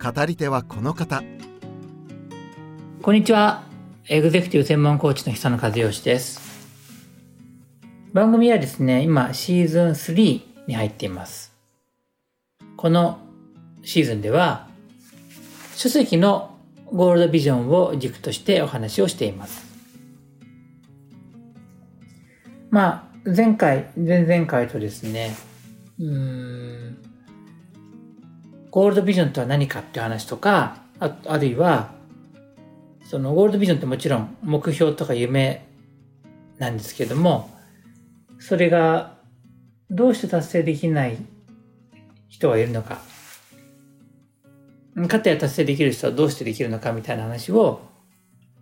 語り手はこの方。こんにちは。エグゼクティブ専門コーチの久野和義です。番組はですね今シーズン3に入っています。このシーズンでは書籍のゴールドビジョンを軸としてお話をしています。まあ前回前々回とですねうんゴールドビジョンとは何かっていう話とか、ああるいは、そのゴールドビジョンってもちろん目標とか夢なんですけども、それがどうして達成できない人がいるのか、かたや達成できる人はどうしてできるのかみたいな話を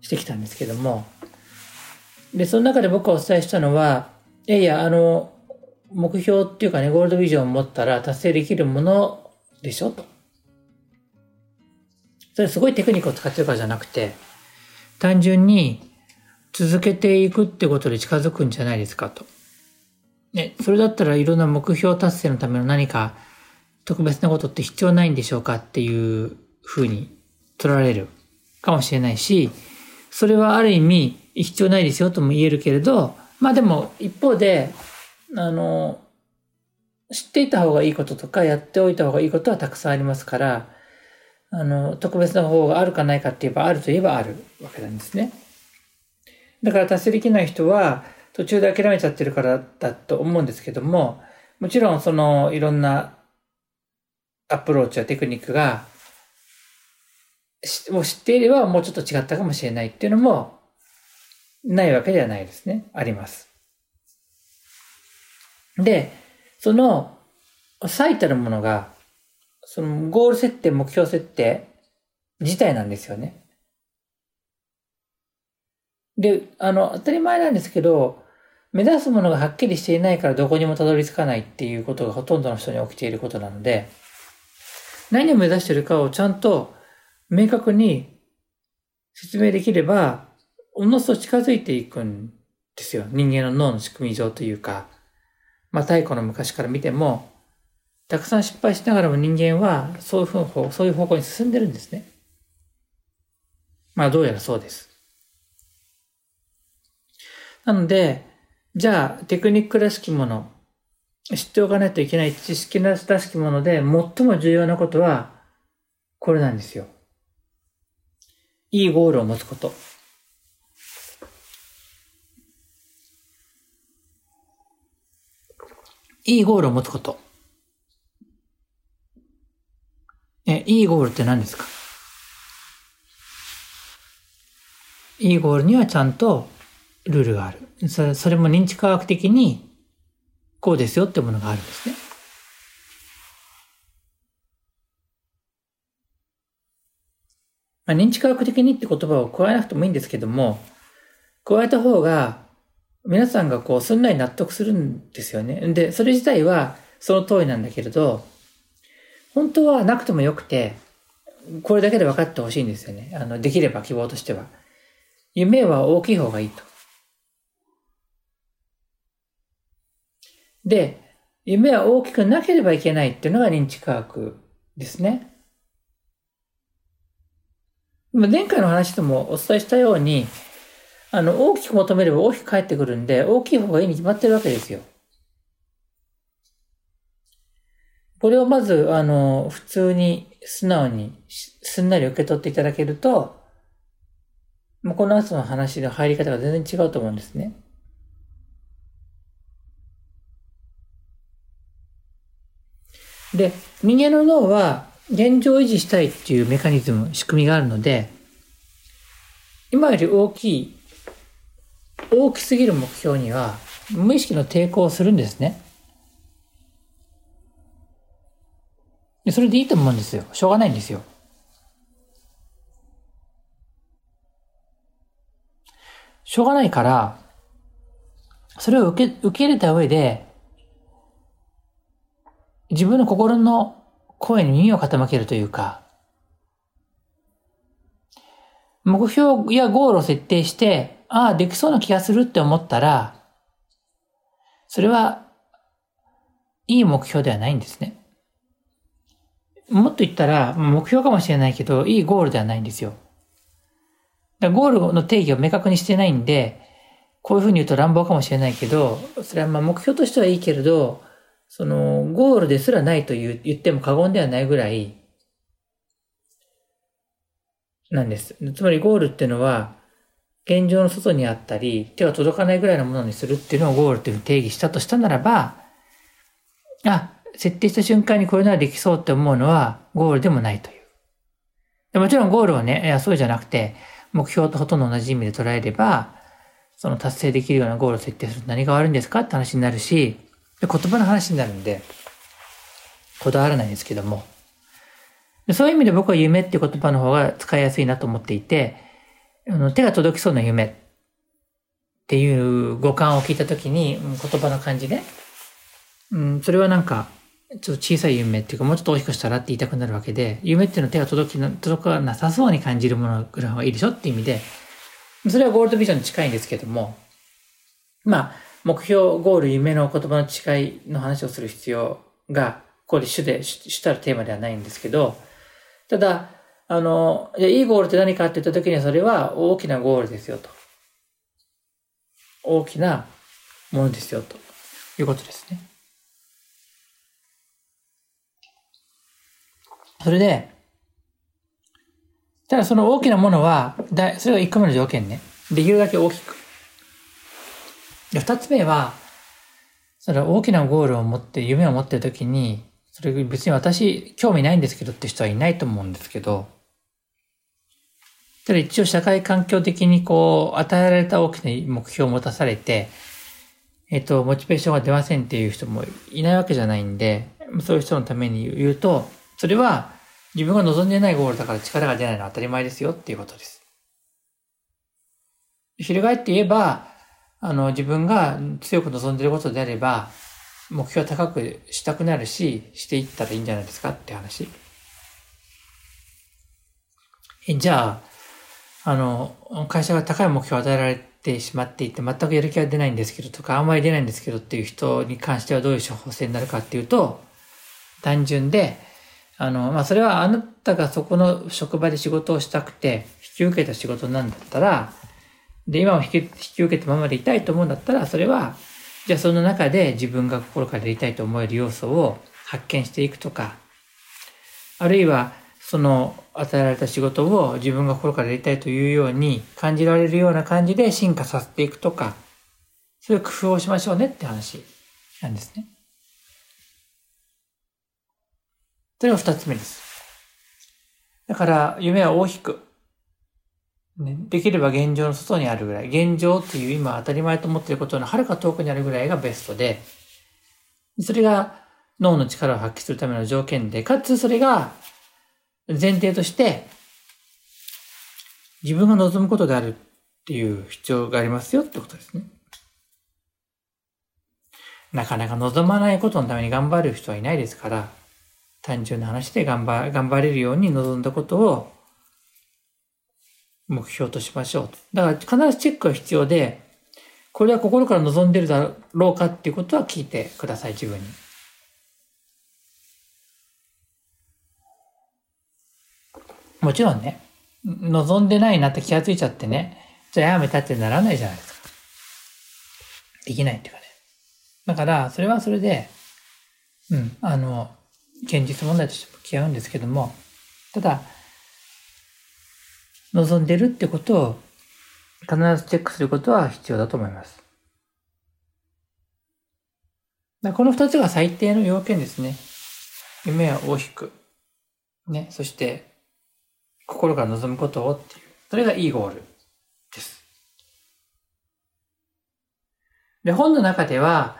してきたんですけども、で、その中で僕がお伝えしたのは、いやいや、あの、目標っていうかね、ゴールドビジョンを持ったら達成できるものでしょ？と。それすごいテクニックを使ってるからじゃなくて、単純に続けていくってことで近づくんじゃないですか？と。ね、それだったらいろんな目標達成のための何か特別なことって必要ないんでしょうかっていうふうに取られるかもしれないし、それはある意味必要ないですよとも言えるけれど、まあでも一方で、あの、知っていた方がいいこととか、やっておいた方がいいことはたくさんありますから、あの、特別な方法があるかないかって言えば、あると言えばあるわけなんですね。だから達成できない人は、途中で諦めちゃってるからだと思うんですけども、もちろんその、いろんなアプローチやテクニックが、もう知っていればもうちょっと違ったかもしれないっていうのも、ないわけではないですね。あります。で、その最たるものが、そのゴール設定、目標設定自体なんですよね。で、あの、当たり前なんですけど、目指すものがはっきりしていないからどこにもたどり着かないっていうことがほとんどの人に起きていることなので、何を目指しているかをちゃんと明確に説明できれば、おのずと近づいていくんですよ。人間の脳の仕組み上というか。まあ、太古の昔から見ても、たくさん失敗しながらも人間はそういう方向、そういう方向に進んでるんですね。まあ、どうやらそうです。なので、じゃあ、テクニックらしきもの、知っておかないといけない知識らしきもので、最も重要なことは、これなんですよ。いいゴールを持つこと。いいゴールを持つこと。え、いいゴールって何ですか？いいゴールにはちゃんとルールがある。それも認知科学的にこうですよってものがあるんですね。まあ、認知科学的にって言葉を加えなくてもいいんですけども、加えた方が皆さんがこう、すんなり納得するんですよね。で、それ自体はその通りなんだけれど、本当はなくてもよくて、これだけで分かってほしいんですよね。あの、できれば希望としては。夢は大きい方がいいと。で、夢は大きくなければいけないっていうのが認知科学ですね。前回の話でもお伝えしたように、あの、大きく求めれば大きく返ってくるんで、大きい方がいいに決まってるわけですよ。これをまず、あの、普通に、素直に、すんなり受け取っていただけると、もうこの後の話の入り方が全然違うと思うんですね。で、人間の脳は現状維持したいっていうメカニズム、仕組みがあるので、今より大きい大きすぎる目標には無意識の抵抗をするんですね。それでいいと思うんですよ。しょうがないんですよ。しょうがないから、それを受け、受け入れた上で、自分の心の声に耳を傾けるというか、目標やゴールを設定して、ああ、できそうな気がするって思ったら、それは、いい目標ではないんですね。もっと言ったら、目標かもしれないけど、いいゴールではないんですよ。だゴールの定義を明確にしてないんで、こういうふうに言うと乱暴かもしれないけど、それはまあ目標としてはいいけれど、その、ゴールですらないと言っても過言ではないぐらい、なんです。つまりゴールっていうのは、現状の外にあったり、手が届かないぐらいのものにするっていうのをゴールというふうに定義したとしたならば、あ、設定した瞬間にこれならできそうって思うのはゴールでもないという。もちろんゴールはね、いや、そうじゃなくて、目標とほとんど同じ意味で捉えれば、その達成できるようなゴールを設定すると何が悪いんですかって話になるし、言葉の話になるんで、こだわらないんですけども。そういう意味で僕は夢っていう言葉の方が使いやすいなと思っていて、あの手が届きそうな夢っていう五感を聞いたときに、言葉の感じで、うん、それはなんか、ちょっと小さい夢っていうか、もうちょっと大きくしたらって言いたくなるわけで、夢っていうのは手が届きな、届かなさそうに感じるものぐらいはいいでしょっていう意味で、それはゴールドビジョンに近いんですけども、まあ、目標、ゴール、夢の言葉の違いの話をする必要が、ここで主で、主たるテーマではないんですけど、ただ、あの、いいゴールって何かって言った時にはそれは大きなゴールですよと。大きなものですよということですね。それで、ただその大きなものは、だそれが1個目の条件ね。できるだけ大きく。で、2つ目は、それ大きなゴールを持って、夢を持ってるときに、それ別に私興味ないんですけどって人はいないと思うんですけど、ただ一応社会環境的にこう、与えられた大きな目標を持たされて、えっと、モチベーションが出ませんっていう人もいないわけじゃないんで、そういう人のために言うと、それは自分が望んでないゴールだから力が出ないのは当たり前ですよっていうことです。翻って言えば、あの、自分が強く望んでることであれば、目標高くしたくなるし、していったらいいんじゃないですかって話。え、じゃあ、あの、会社が高い目標を与えられてしまっていて、全くやる気が出ないんですけどとか、あんまり出ないんですけどっていう人に関してはどういう処方箋になるかっていうと、単純で、あの、まあ、それはあなたがそこの職場で仕事をしたくて、引き受けた仕事なんだったら、で、今も引き引き受けたままでいたいと思うんだったら、それは、じゃあその中で自分が心からやりたいと思える要素を発見していくとか、あるいは、その与えられた仕事を自分が心からやりたいというように感じられるような感じで進化させていくとか、そういう工夫をしましょうねって話なんですね。それが二つ目です。だから、夢は大きく、ね、できれば現状の外にあるぐらい、現状っていう今当たり前と思っていることのはるか遠くにあるぐらいがベストで、それが脳の力を発揮するための条件で、かつそれが前提として、自分が望むことであるっていう必要がありますよってことですね。なかなか望まないことのために頑張る人はいないですから、単純な話で頑張頑張れるように望んだことを目標としましょう。だから必ずチェックが必要で、これは心から望んでるだろうかっていうことは聞いてください、自分に。もちろんね、望んでないなって気がついちゃってね、じゃあやめたってならないじゃないですか。できないっていうかね。だから、それはそれで、うん、あの、現実問題として向き合うんですけども、ただ、望んでるってことを必ずチェックすることは必要だと思います。この二つが最低の要件ですね。夢は大きく。ね。そして、心から望むことをっていう。それがいいゴールです。で、本の中では、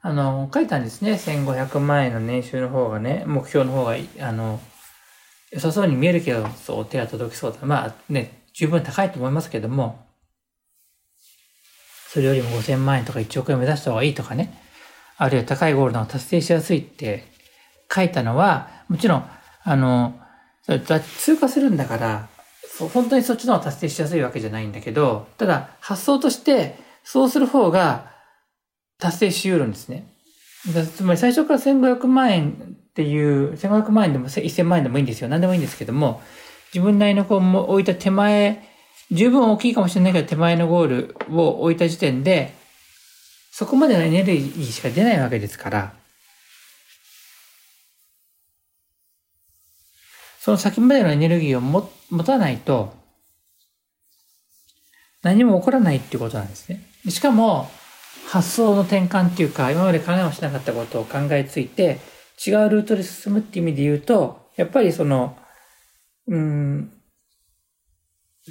あの、書いたんですね。1500万円の年収の方がね、目標の方が、あの、良さそうに見えるけど、そう、手が届きそうだ。まあね、十分高いと思いますけども、それよりも5000万円とか1億円目指した方がいいとかね、あるいは高いゴールの達成しやすいって書いたのは、もちろん、あの、通過するんだから、本当にそっちの方が達成しやすいわけじゃないんだけど、ただ発想としてそうする方が達成し得るんですね。つまり最初から1500万円っていう、1500万円でも1000万円でもいいんですよ。何でもいいんですけども、自分なりのこう置いた手前、十分大きいかもしれないけど手前のゴールを置いた時点で、そこまでのエネルギーしか出ないわけですから、その先までのエネルギーを持たないと、何も起こらないっていうことなんですね。しかも、発想の転換っていうか、今まで考えもしなかったことを考えついて、違うルートで進むっていう意味で言うと、やっぱりその、うん、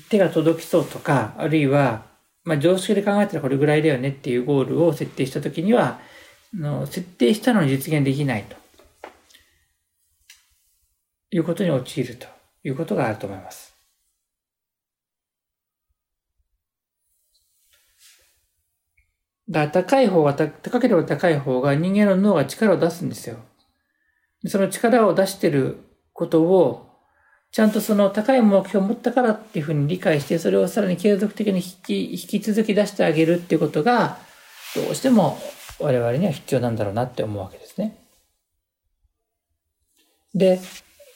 手が届きそうとか、あるいは、まあ常識で考えたらこれぐらいだよねっていうゴールを設定したときには、の設定したのに実現できないと。いうことに陥るということがあると思います。だから高い方が、高ければ高い方が人間の脳が力を出すんですよ。その力を出してることを、ちゃんとその高い目標を持ったからっていうふうに理解して、それをさらに継続的に引き、引き続き出してあげるっていうことが、どうしても我々には必要なんだろうなって思うわけですね。で、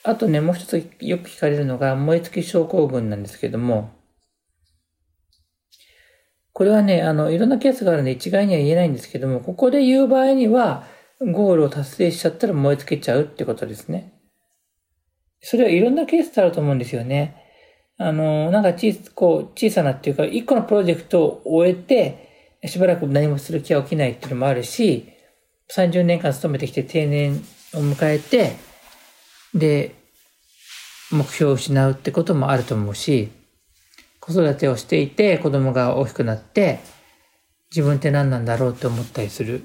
あとね、もう一つよく聞かれるのが、燃え尽き症候群なんですけども、これはね、あの、いろんなケースがあるんで一概には言えないんですけども、ここで言う場合には、ゴールを達成しちゃったら燃え尽きちゃうってことですね。それはいろんなケースってあると思うんですよね。あの、なんか小こう小さなっていうか、一個のプロジェクトを終えて、しばらく何もする気は起きないっていうのもあるし、30年間勤めてきて定年を迎えて、で、目標を失うってこともあると思うし、子育てをしていて子供が大きくなって自分って何なんだろうって思ったりする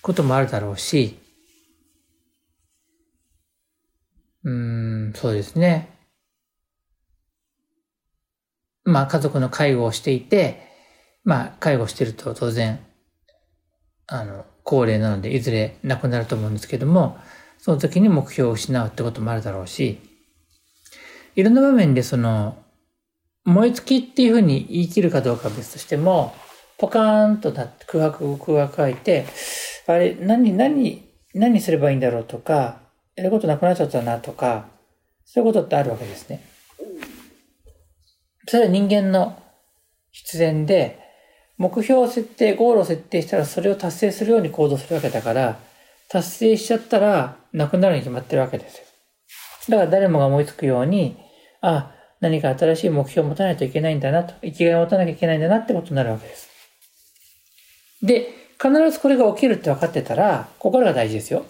こともあるだろうし、うーん、そうですね。まあ家族の介護をしていて、まあ介護してると当然、あの、高齢なのでいずれ亡くなると思うんですけども、その時に目標を失うってこともあるだろうし、いろんな場面でその、燃え尽きっていうふうに言い切るかどうかは別としても、ポカーンとなって空白、空白空いて、あれ、何、何、何すればいいんだろうとか、やることなくなっちゃったなとか、そういうことってあるわけですね。それは人間の必然で、目標を設定、ゴールを設定したらそれを達成するように行動するわけだから、達成しちゃったらなくなるに決まってるわけですよ。だから誰もが思いつくように、あ、何か新しい目標を持たないといけないんだなと、生きがいを持たなきゃいけないんだなってことになるわけです。で、必ずこれが起きるって分かってたら、心が大事ですよ。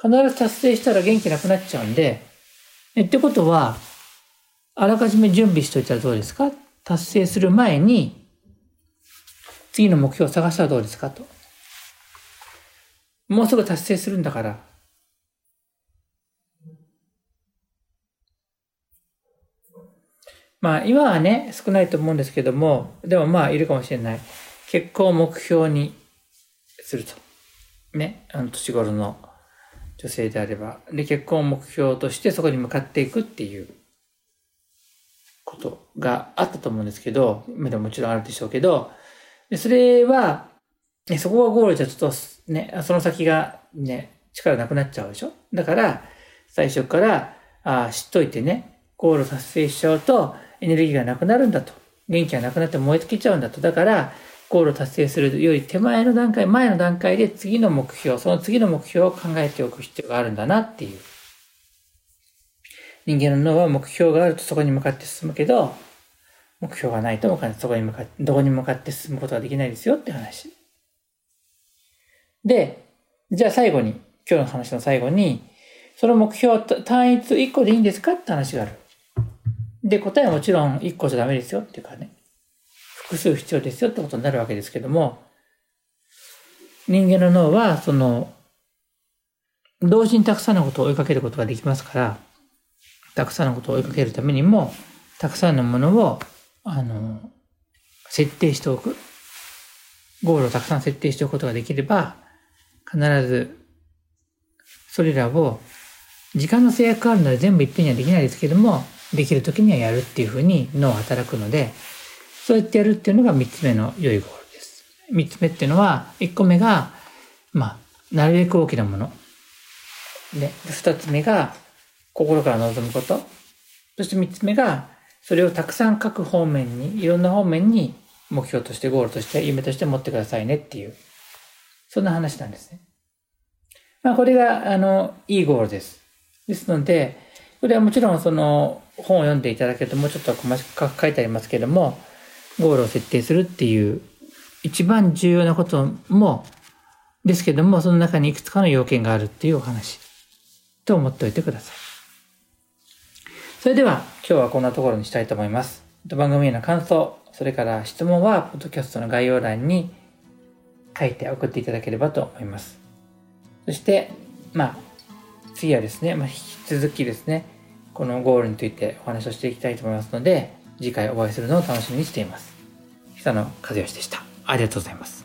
必ず達成したら元気なくなっちゃうんで、えってことは、あらかじめ準備しといたらどうですか？達成する前に、次の目標を探したらどうですかと。もうすぐ達成するんだから、まあ今はね、少ないと思うんですけども、でもまあいるかもしれない。結婚を目標にすると。ね、あの年頃の女性であれば。で、結婚を目標としてそこに向かっていくっていうことがあったと思うんですけど、今でももちろんあるでしょうけど、でそれは、ね、そこがゴールじゃちょっとね、その先がね、力なくなっちゃうでしょ？だから、最初から、あ知っといてね、ゴール達成しちゃうと、エネルギーがなくなるんだと。元気がなくなって燃え尽きちゃうんだと。だから、ゴールを達成するより手前の段階、前の段階で次の目標、その次の目標を考えておく必要があるんだなっていう。人間の脳は目標があるとそこに向かって進むけど、目標がないとそこに向かって、どこに向かって進むことができないですよって話。で、じゃあ最後に、今日の話の最後に、その目標単一1個でいいんですかって話がある。で、答えはもちろん1個じゃダメですよっていうかね、複数必要ですよってことになるわけですけども、人間の脳は、その、同時にたくさんのことを追いかけることができますから、たくさんのことを追いかけるためにも、たくさんのものを、あの、設定しておく。ゴールをたくさん設定しておくことができれば、必ず、それらを、時間の制約があるので全部いっぺんにはできないですけども、できる時にはやるっていうふうに脳は働くので、そうやってやるっていうのが三つ目の良いゴールです。三つ目っていうのは、一個目が、まあ、なるべく大きなもの。で、二つ目が、心から望むこと。そして三つ目が、それをたくさん各方面に、いろんな方面に目標として、ゴールとして、夢として持ってくださいねっていう、そんな話なんですね。まあ、これが、あの、いいゴールです。ですので、これはもちろんその本を読んでいただけるともうちょっと細かく書いてありますけれども、ゴールを設定するっていう一番重要なことも、ですけども、その中にいくつかの要件があるっていうお話と思っておいてください。それでは今日はこんなところにしたいと思います。番組への感想、それから質問は、ポッドキャストの概要欄に書いて送っていただければと思います。そして、まあ、次はですね、まあ、引き続きですね、このゴールについてお話をしていきたいと思いますので、次回お会いするのを楽しみにしています。久野和義でした。ありがとうございます。